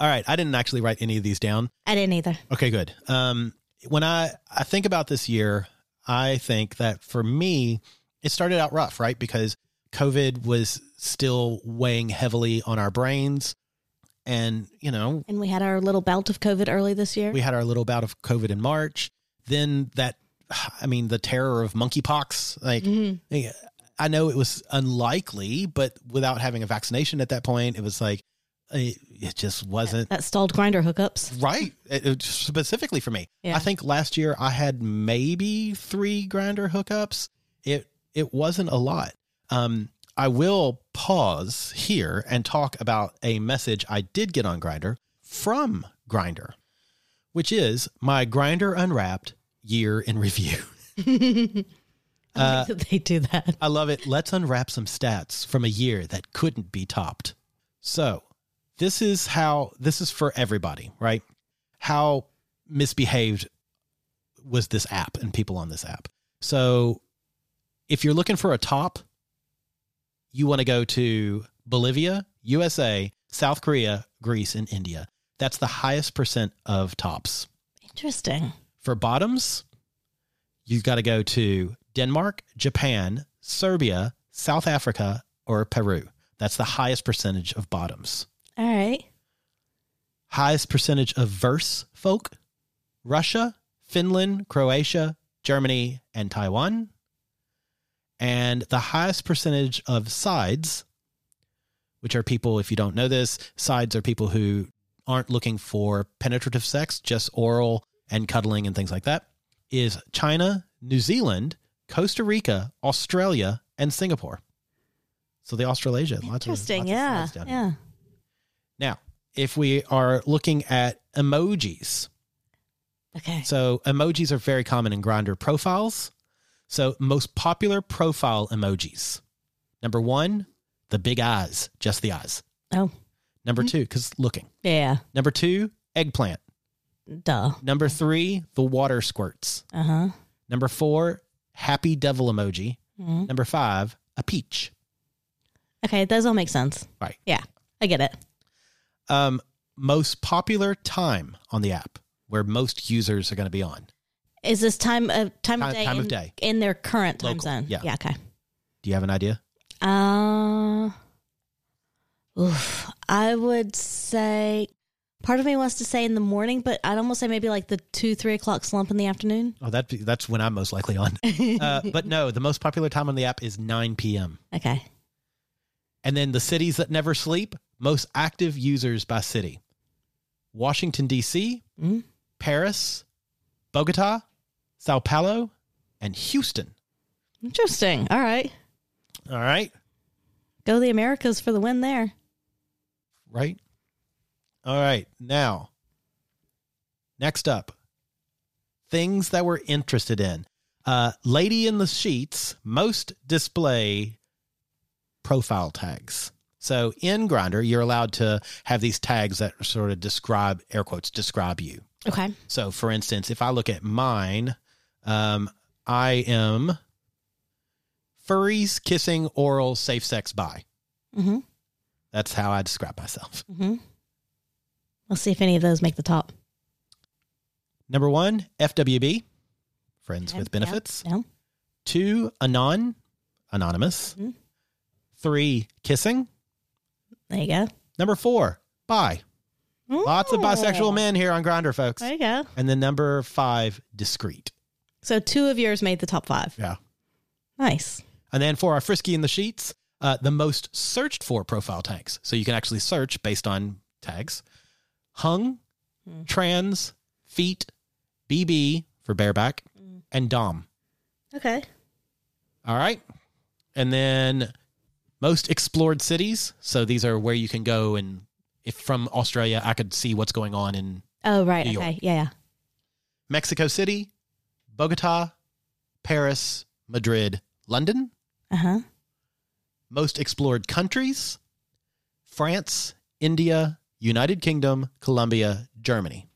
All right, I didn't actually write any of these down. I didn't either. Okay, good. Um, when I I think about this year, I think that for me, it started out rough, right? Because COVID was still weighing heavily on our brains, and you know, And we had our little bout of COVID early this year. we had our little bout of COVID in March. Then that, I mean, the terror of monkeypox. Like, Mhm. I know it was unlikely, but without having a vaccination at that point, it was like it, it just wasn't that stalled Grindr hookups. right. It- it- specifically for me, Yeah. I think last year I had maybe three Grindr hookups. It it wasn't a lot. Um, I will pause here and talk about a message I did get on Grindr from Grindr, which is my Grindr Unwrapped year in review. Like they do that. I love it. Let's unwrap some stats from a year that couldn't be topped. So, this is how this is for everybody, right? How misbehaved was this app and people on this app. So, if you're looking for a top, you want to go to Bolivia, USA, South Korea, Greece, and India. That's the highest percent of tops. Interesting. For bottoms, you've got to go to Denmark, Japan, Serbia, South Africa, or Peru. That's the highest percentage of bottoms. All right. Highest percentage of verse folk, Russia, Finland, Croatia, Germany, and Taiwan. And the highest percentage of sides, which are people, if you don't know this, sides are people who aren't looking for penetrative sex, just oral and cuddling and things like that, is China, New Zealand, Costa Rica, Australia, and Singapore. So the Australasia, lots of Interesting. lots of yeah. down here. Now, if we are looking at emojis, Okay. so emojis are very common in Grindr profiles. So most popular profile emojis. Number one, the big eyes, just the eyes. Oh, Number two, because looking. yeah. Number two, eggplant. Duh. Number three, the water squirts. Uh huh. Number four, happy devil emoji. Mhm. Number five, a peach. Okay. Those all make sense. Right. Yeah. I get it. Um, most popular time on the app where most users are going to be on. Is this time of time, Time- of day time of in, day. in their current time Local, zone? yeah. Yeah. Okay. Do you have an idea? Uh, oof, I would say part of me wants to say in the morning, but I'd almost say maybe like the two, three o'clock slump in the afternoon. Oh, that that's when I'm most likely on. uh, but no, the most popular time on the app is 9 p.m. Okay. And then the cities that never sleep, most active users by city: Washington D.C., Mm. Paris, Bogota, Sao Paulo, and Houston. Interesting. All right. All right, Go the Americas for the win there. right. All right. Now, next up, things that we're interested in. Uh, Lady in the Sheets most display profile tags. So in Grindr, you're allowed to have these tags that sort of describe, air quotes, describe you. Okay. So for instance, if I look at mine, um, I am furries, kissing, oral, safe sex, bi. Mm-hmm. That's how I describe myself. Mm-hmm. Let's see if any of those make the top. Number one, FWB, Friends Okay, with yeah, Benefits. Two, Anon, Anonymous. Mhm. Three, Kissing. There you go. Number four, Bi. Lots of bisexual men here on Grindr, folks. There you go. And then number five, Discreet. So two of yours made the top five. Yeah. Nice. And then for our Frisky in the Sheets, uh, the most searched for profile tags. So you can actually search based on tags hung, trans, feet, BB for bareback, and Dom. Okay. All right. And then most explored cities. So these are where you can go and if from Australia, I could see what's going on in Oh, right. New okay. York. Yeah. Mexico City, Bogota, Paris, Madrid, London. Uh huh. Most explored countries France, India, United Kingdom, Colombia, Germany.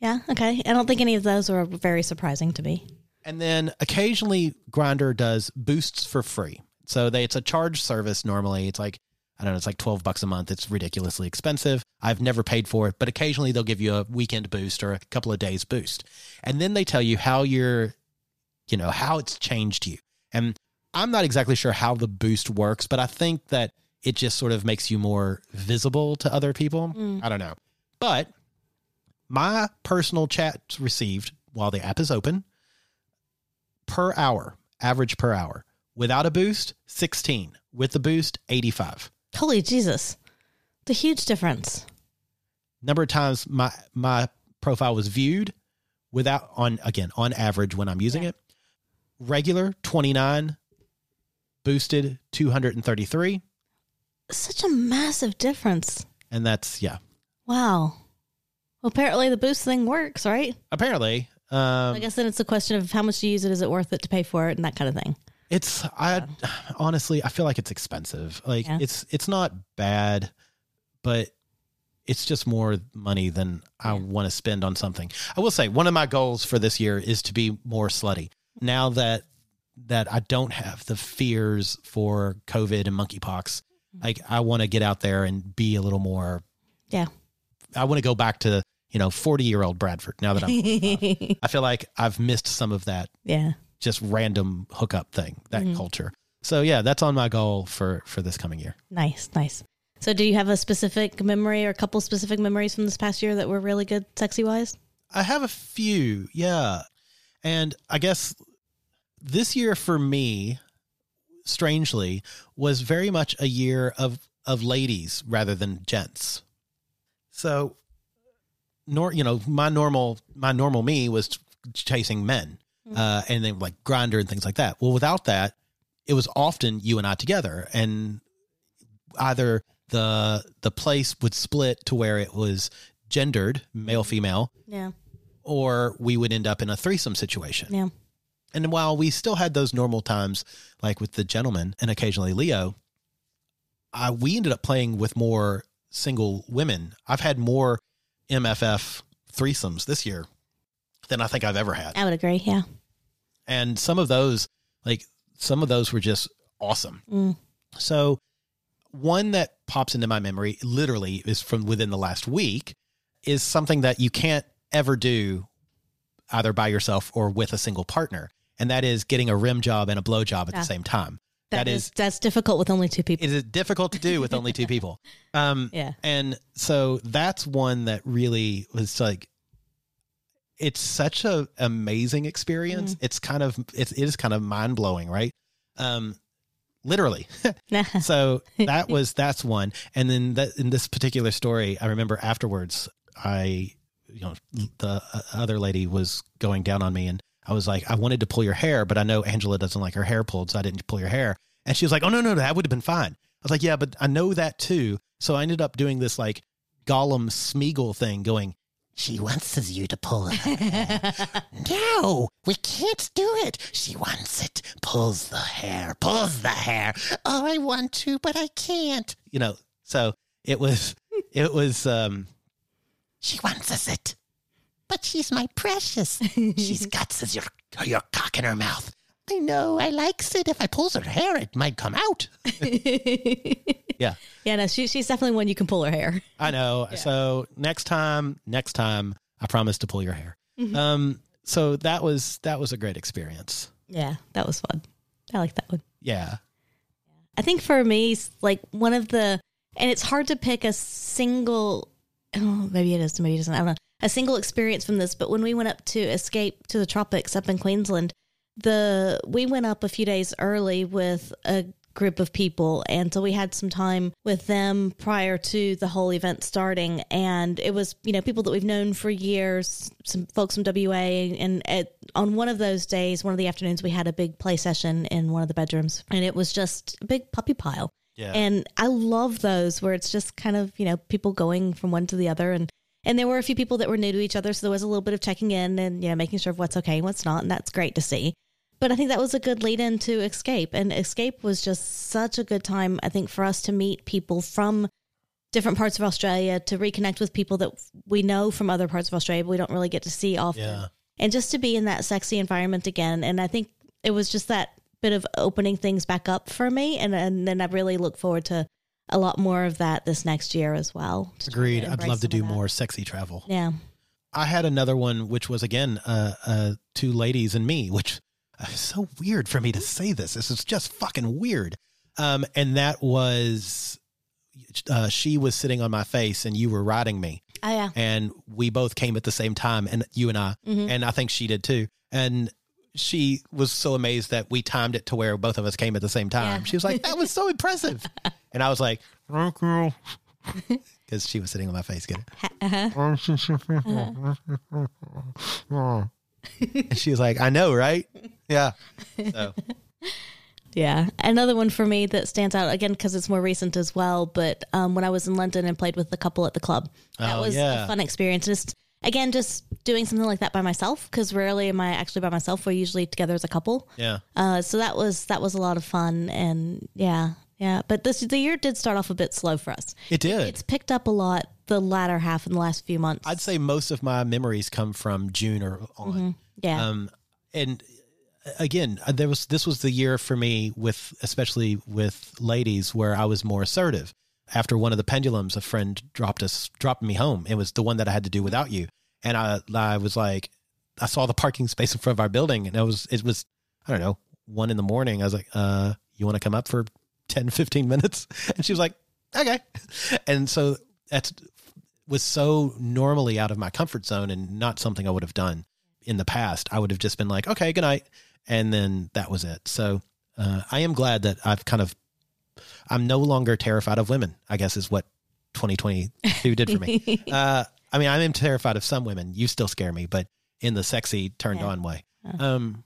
Yeah. Okay. I don't think any of those were very surprising to me. And then occasionally Grindr does boosts for free. So they it's a charge service normally. It's like I don't know, it's like 12 bucks a month. It's ridiculously expensive. I've never paid for it, but occasionally they'll give you a weekend boost or a couple of days boost. And then they tell you how you're you know, how it's changed you. And I'm not exactly sure how the boost works, but I think that it just sort of makes you more visible to other people. Mm. I don't know. But my personal chats received while the app is open per hour, average per hour. Without a boost, 16. With the boost, 85. Holy Jesus. The huge difference. Number of times my my profile was viewed without on again, on average when I'm using it. Regular 29, boosted 233, Such a massive difference. and that's yeah. Wow. Well, apparently the boost thing works, right? Apparently, um I guess then it's a question of how much you use it. Is it worth it to pay for it and that kind of thing? It's I honestly I feel like it's expensive. Like Yeah. it's it's not bad, but it's just more money than I want to spend on something. I will say one of my goals for this year is to be more slutty. Now that that I don't have the fears for COVID and monkeypox, mm-hmm. like I want to get out there and be a little more. Yeah. I want to go back to you know forty year old Bradford. Now that I'm, I feel like I've missed some of that yeah. Just random hookup thing, that Mhm. culture. So yeah, that's on my goal for for this coming year. Nice, nice. So, do you have a specific memory or a couple specific memories from this past year that were really good, sexy wise? I have a few, yeah. And I guess this year for me, strangely, was very much a year of of ladies rather than gents. So nor you know, my normal my normal me was chasing men. Uh and then like Grindr and things like that. Well, without that, it was often you and I together and either the the place would split to where it was gendered, male female, Yeah, or we would end up in a threesome situation. yeah, And while we still had those normal times, like with the gentleman and occasionally Leo, uh, we ended up playing with more single women. I've had more MFF threesomes this year than I think I've ever had. I would agree. Yeah, And some of those, like some of those were just awesome. Mm. So one that pops into my memory literally is from within the last week is something that you can't ever do either by yourself or with a single partner. And that is getting a rim job and a blow job at Yeah. the same time. that is, that's difficult with only two people. it is difficult to do with only two people. Um, Yeah. And so that's one that really was like, it's such a amazing experience. It's kind of, it's, it is kind of mind blowing, right? Um, literally. so that was, that's one. And then that in this particular story, I remember afterwards, I, you know, the uh, other lady was going down on me and I was like, I wanted to pull your hair, but I know Angela doesn't like her hair pulled, so I didn't pull your hair. And she was like, Oh no, no, no, that would have been fine. I was like, Yeah, but I know that too. So I ended up doing this like Gollum Smeagol thing, going, She wants you to pull her hair. no, we can't do it. She wants it. Pulls the hair, pulls the hair. Oh, I want to, but I can't. You know, so it was, it was, um, she wants us it. But she's my precious. She's got says your your cock in her mouth. I know. I likes it. If I pulls her hair, it might come out. yeah, yeah, no, she, she's definitely one you can pull her hair. I know. So next time, next time, I promise to pull your hair. Mhm. Um, so that was that was a great experience. Yeah, that was fun. I like that one. Yeah. I think for me, like one of the, and it's hard to pick a single, oh, maybe it is, maybe it isn't. I don't know. A single experience from this, but when we went up to escape to the tropics up in Queensland, the we went up a few days early with a group of people, and so we had some time with them prior to the whole event starting, and it was you know people that we've known for years, some folks from WA, and at, on one of those days, one of the afternoons, we had a big play session in one of the bedrooms, and it was just a big puppy pile. Yeah. And I love those where it's just kind of, you know, people going from one to the other. And and there were a few people that were new to each other, so there was a little bit of checking in and, you know, making sure of what's okay and what's not, and that's great to see. But I think that was a good lead in to Escape. And Escape was just such a good time, I think, for us to meet people from different parts of Australia, to reconnect with people that we know from other parts of Australia, but we don't really get to see often Yeah. and just to be in that sexy environment again. And I think it was just that bit of opening things back up for me. And, and then I really look forward to a lot more of that this next year as well. Agreed. I'd love to do more sexy travel. Yeah. I had another one, which was again, uh, uh, two ladies and me, which is so weird for me to say this. This is just fucking weird. Um, and that was, uh, she was sitting on my face and you were riding me Oh, yeah. and we both came at the same time and you and I, Mhm. and I think she did too. And she was so amazed that we timed it to where both of us came at the same time. Yeah. She was like, that was so impressive. And I was like, thank you. Because she was sitting on my face. Get it? Uh-huh. And she was like, I know, right? Yeah. So, Yeah. Another one for me that stands out again because it's more recent as well. But um, when I was in London and played with the couple at the club, that Oh, was yeah. a fun experience. Just again, just doing something like that by myself because rarely am I actually by myself. We're usually together as a couple. yeah. Uh, so that was that was a lot of fun, and yeah, yeah. But this the year did start off a bit slow for us. It did. It's picked up a lot the latter half in the last few months. I'd say most of my memories come from June or on. yeah, Um, and again, uh, there was this was the year for me with especially with ladies where I was more assertive. After one of the pendulums, a friend dropped us dropped me home. It was the one that I had to do without you, and I I was like, I saw the parking space in front of our building, and it was it was I don't know one in the morning. I was like, uh, you want to come up for 10, 15 minutes? And she was like, okay, and so that was so normally out of my comfort zone and not something I would have done in the past. I would have just been like, okay, good night. And then that was it. So uh, I am glad that I've kind of, I'm no longer terrified of women, I guess is what 2022 did for me. uh, I mean, I am terrified of some women. You still scare me, but in the sexy, turned Yeah. on way. Um,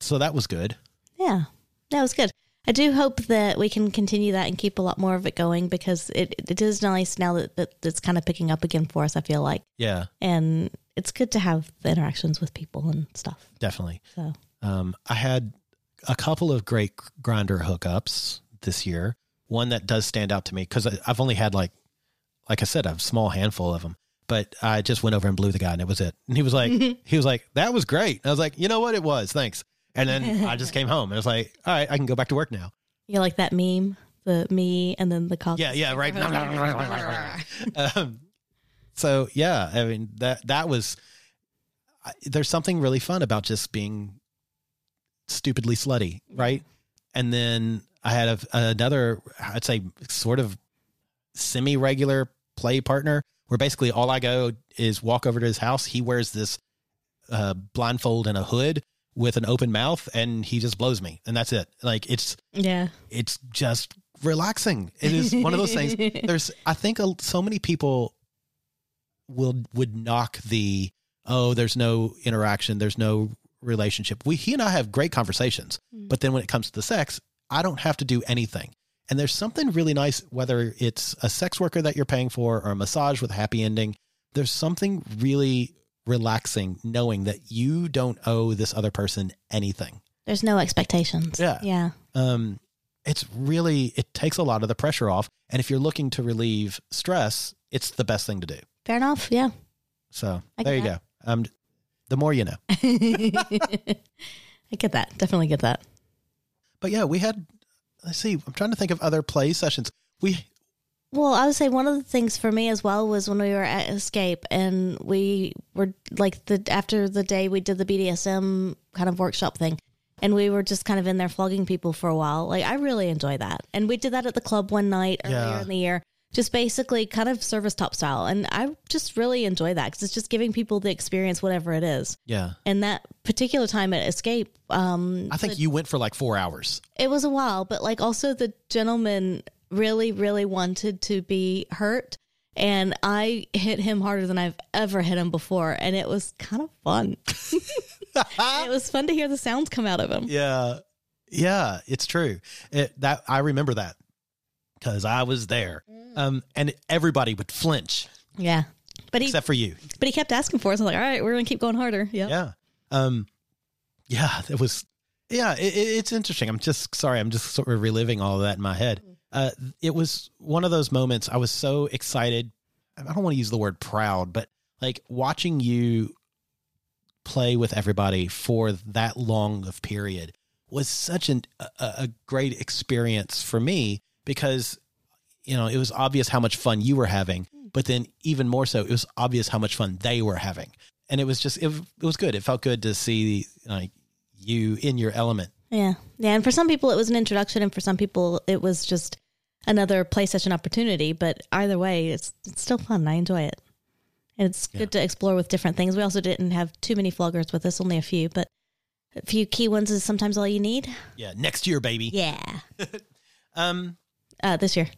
so that was good. yeah, that was good. I do hope that we can continue that and keep a lot more of it going because it it is nice now that, that it's kind of picking up again for us. I feel like, Yeah, and it's good to have the interactions with people and stuff. definitely. So Um, I had a couple of great Grindr hookups this year. One that does stand out to me because I've only had like, like I said, a small handful of them. But I just went over and blew the guy, and it was it. And he was like, he was like, that was great. And I was like, you know what, it was, thanks. And then I just came home, and I was like, all right, I can go back to work now. you like that meme, the me and then the cock. Yeah, yeah, right. um, so yeah, I mean that that was. I, there's something really fun about just being stupidly slutty, right? And then I had a, another, I'd say, sort of semi-regular play partner where basically all I go is walk over to his house. He wears this uh, blindfold and a hood with an open mouth, and he just blows me, and that's it. Like it's yeah. it's just relaxing. It is one of those things. There's, I think, a, so many people will would knock the oh, there's no interaction, there's no relationship. We he and I have great conversations, but then when it comes to the sex, I don't have to do anything. And there's something really nice, whether it's a sex worker that you're paying for or a massage with a happy ending. There's something really relaxing knowing that you don't owe this other person anything. There's no expectations. Yeah. Yeah. um, it's really it takes a lot of the pressure off. And if you're looking to relieve stress, it's the best thing to do. Fair enough. Yeah. So there you get go. Um, the more you know. I get that. Definitely get that. But yeah, we had. Let's see. I'm trying to think of other play sessions. We Well, I would say one of the things for me as well was when we were at Escape and we were like the after the day we did the BDSM kind of workshop thing and we were just kind of in there flogging people for a while. Like I really enjoy that. And we did that at the club one night earlier Yeah. in the year. Just basically kind of service top style. And I just really enjoy that because it's just giving people the experience, whatever it is. Yeah. And that particular time at Escape, um, I think you went for like four hours. it was a while, but like also the gentleman really, really wanted to be hurt. And I hit him harder than I've ever hit him before. And it was kind of fun. it was fun to hear the sounds come out of him. Yeah. Yeah, it's true. It, that I remember that because I was there. Um, and everybody would flinch Yeah. But he except for you. but he kept asking for us. I was like, all right, we're gonna keep going harder. Yeah. Yeah. Um, yeah, it was, yeah, it, it- it's interesting. I'm just sorry. I'm just sort of reliving all of that in my head. Uh, it was one of those moments I was so excited. I don't want to use the word proud, but like watching you play with everybody for that long of period was such an, a, a great experience for me because, you know, it was obvious how much fun you were having, but then even more so, it was obvious how much fun they were having. And it was just, it, it was good. It felt good to see like you in your element. Yeah. Yeah. And for some people it was an introduction and for some people it was just another play session opportunity. But either way, it's it's still fun. I enjoy it. And it's good to explore with different things. We also didn't have too many floggers with us, only a few, but a few key ones is sometimes all you need. Yeah. Next year, baby. Yeah. Um, Uh, this year.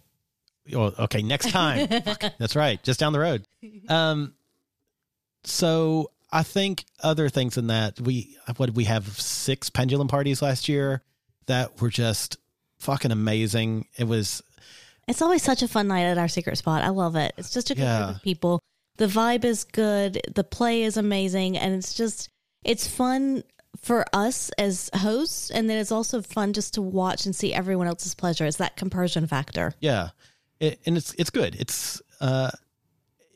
Oh, okay, next time. That's right, just down the road. Um, so I think other things than that, we what did we have six pendulum parties last year that were just fucking amazing. It was It's always such a fun night at our secret spot. I love it. It's just a good Yeah. group of people. The vibe is good. The play is amazing, and it's just it's fun for us as hosts, and then it's also fun just to watch and see everyone else's pleasure. It's that compersion factor. yeah, it, and it's it's good. It's uh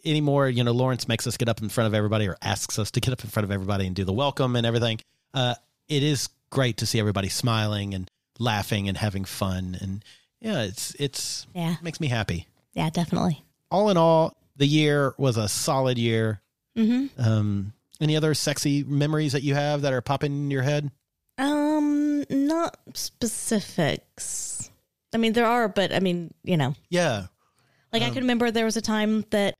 anymore. You know, Lawrence makes us get up in front of everybody or asks us to get up in front of everybody and do the welcome and everything. Uh, it is great to see everybody smiling and laughing and having fun and yeah, it's it's Yeah, makes me happy. yeah, definitely. all in all, the year was a solid year. hmm Um, any other sexy memories that you have that are popping in your head? Um, not specifics. I mean, there are, but I mean, you know, Yeah, Like I can remember there was a time that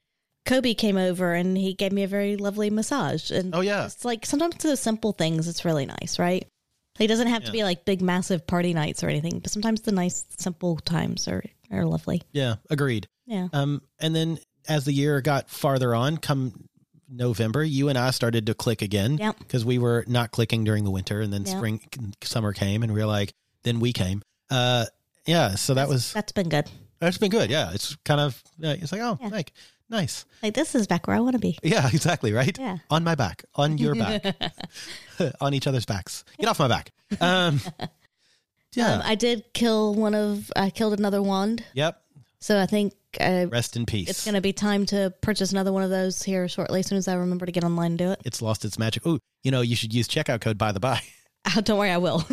Kobe came over and he gave me a very lovely massage. And Oh, yeah. it's like sometimes the simple things it's really nice, right? It doesn't have to be like big, massive party nights or anything, but sometimes the nice, simple times are are lovely. yeah, agreed. Yeah. Um, and then as the year got farther on, come November, you and I started to click again Yep. because we were not clicking during the winter, and then Yeah. spring, summer came, and we are like, then we came. Uh, yeah, so that was That's been good. that's been good. Yeah, it's kind of it's like oh, Yeah. like nice. Like this is back where I want to be. Yeah, exactly. Right. Yeah. On my back, on your back, on each other's backs. Get off my back. Um, yeah. Um, I did kill one of. I killed another wand, yep. so I think uh, Rest in peace. it's going to be time to purchase another one of those here shortly. As soon as I remember to get online and do it. It's lost its magic. Oh, you know, you should use checkout code by the by. Oh, don't worry, I will.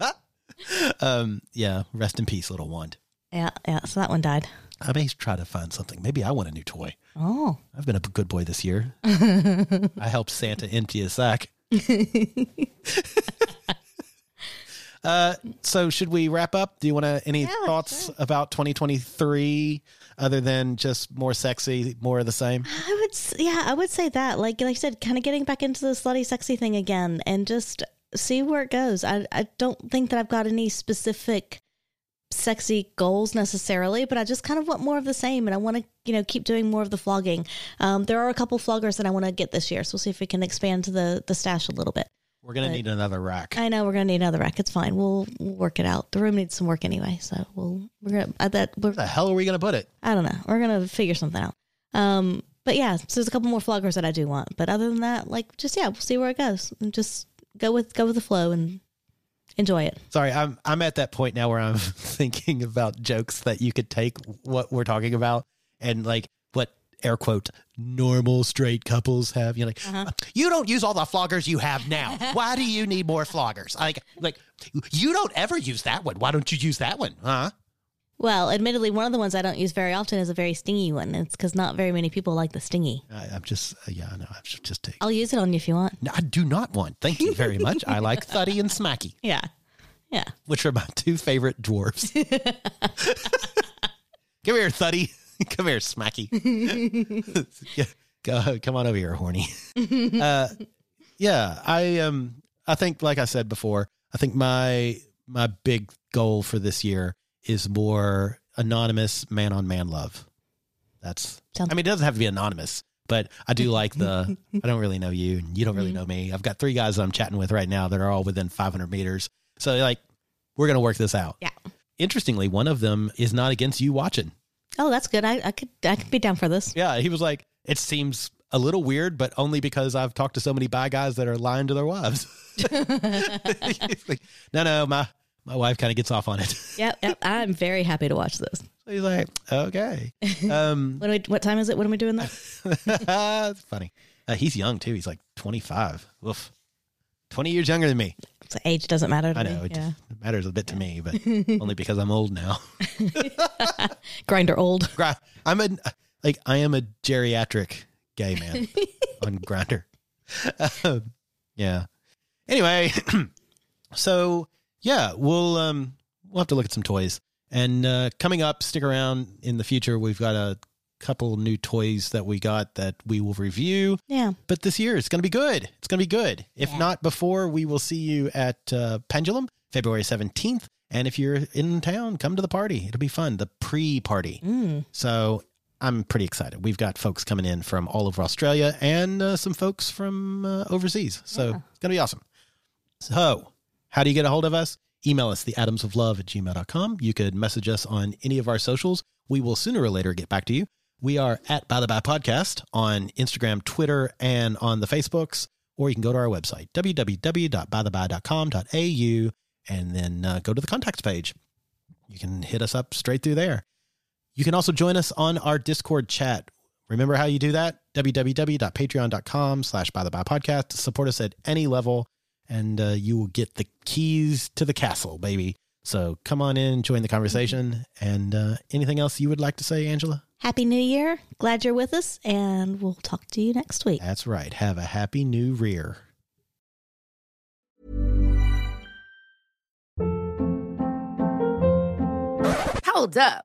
um, yeah. Rest in peace, little wand. yeah, yeah. So that one died. I may try to find something. Maybe I want a new toy. Oh. I've been a good boy this year. I helped Santa empty his sack. Uh, so should we wrap up? Do you want to any Yeah, thoughts sure. about 2023 other than just more sexy, more of the same? I would, yeah, I would say that. Like, like I said, kind of getting back into the slutty sexy thing again, and just see where it goes. I, I don't think that I've got any specific sexy goals necessarily, but I just kind of want more of the same, and I want to, you know, keep doing more of the flogging. Um, there are a couple floggers that I want to get this year, so we'll see if we can expand the the stash a little bit. We're gonna But- need another rack. I know we're gonna need another rack. It's fine. We'll, we'll work it out. The room needs some work anyway, so we'll we're gonna uh, that we're, Where the hell are we gonna put it? I don't know. We're gonna figure something out. Um, but yeah, so there's a couple more floggers that I do want. But other than that, like just yeah, we'll see where it goes. And just go with go with the flow and enjoy it. Sorry, I'm I'm at that point now where I'm thinking about jokes that you could take what we're talking about and like air quote normal straight couples have. You're like, Uh-huh. you don't use all the floggers you have now. Why do you need more floggers? Like like you don't ever use that one. Why don't you use that one? Huh? Well, admittedly, one of the ones I don't use very often is a very stingy one. It's because not very many people like the stingy. I, I'm just, uh, yeah, I know. I'm just, just take. I'll use it on you if you want. No, I do not want. Thank you very much. I like Thuddy and Smacky, Yeah. Yeah. which are my two favorite dwarves. Come here, Thuddy. Come here, Smacky. Yeah, Go, come on over here, horny. uh, yeah, I um, I think, like I said before, I think my my big goal for this year is more anonymous man on man love. That's. Sounds- I mean, it doesn't have to be anonymous, but I do like the. I don't really know you, and you don't really know me. I've got three guys that I'm chatting with right now that are all within 500 meters. So like, we're gonna work this out. Yeah. Interestingly, one of them is not against you watching. Oh, that's good. I, I could I could be down for this. Yeah, he was like, it seems a little weird, but only because I've talked to so many bad guys that are lying to their wives. like, no, no, my my wife kind of gets off on it. yep, yep, I'm very happy to watch this. So he's like, okay. Um, what, we, what time is it? What am I doing that? funny. Uh, he's young too. He's like 25. Oof. 20 years younger than me. So age doesn't matter I know. Me. It, yeah. matters a bit to yeah. me, but only because I'm old now. Grindr old. I'm a, like, I am a geriatric gay man on Grindr. Um, yeah. Anyway, so yeah, we'll, um, we'll have to look at some toys. And uh, coming up, stick around in the future. We've got a couple new toys that we got that we will review. Yeah. But this year it's going to be good. It's going to be good. If not before, we will see you at uh, Pendulum February 17th. And if you're in town, come to the party. It'll be fun. The pre party. Mm. So I'm pretty excited. We've got folks coming in from all over Australia and uh, some folks from uh, overseas. So it's going to be awesome. So, how do you get a hold of us? Email us, theatomsoflove at gmail.com. You could message us on any of our socials. We will sooner or later get back to you. We are at By the By Podcast on Instagram, Twitter, and on the Facebooks. Or you can go to our website, www.bytheby.com.au, and then uh, go to the contacts page. You can hit us up straight through there. You can also join us on our Discord chat. Remember how you do that? www.patreon.com slash by the by podcast to support us at any level, and uh, you will get the keys to the castle, baby. So come on in, join the conversation. And uh, anything else you would like to say, Angela? Happy New Year. Glad you're with us, and we'll talk to you next week. That's right. Have a happy new rear. Hold up.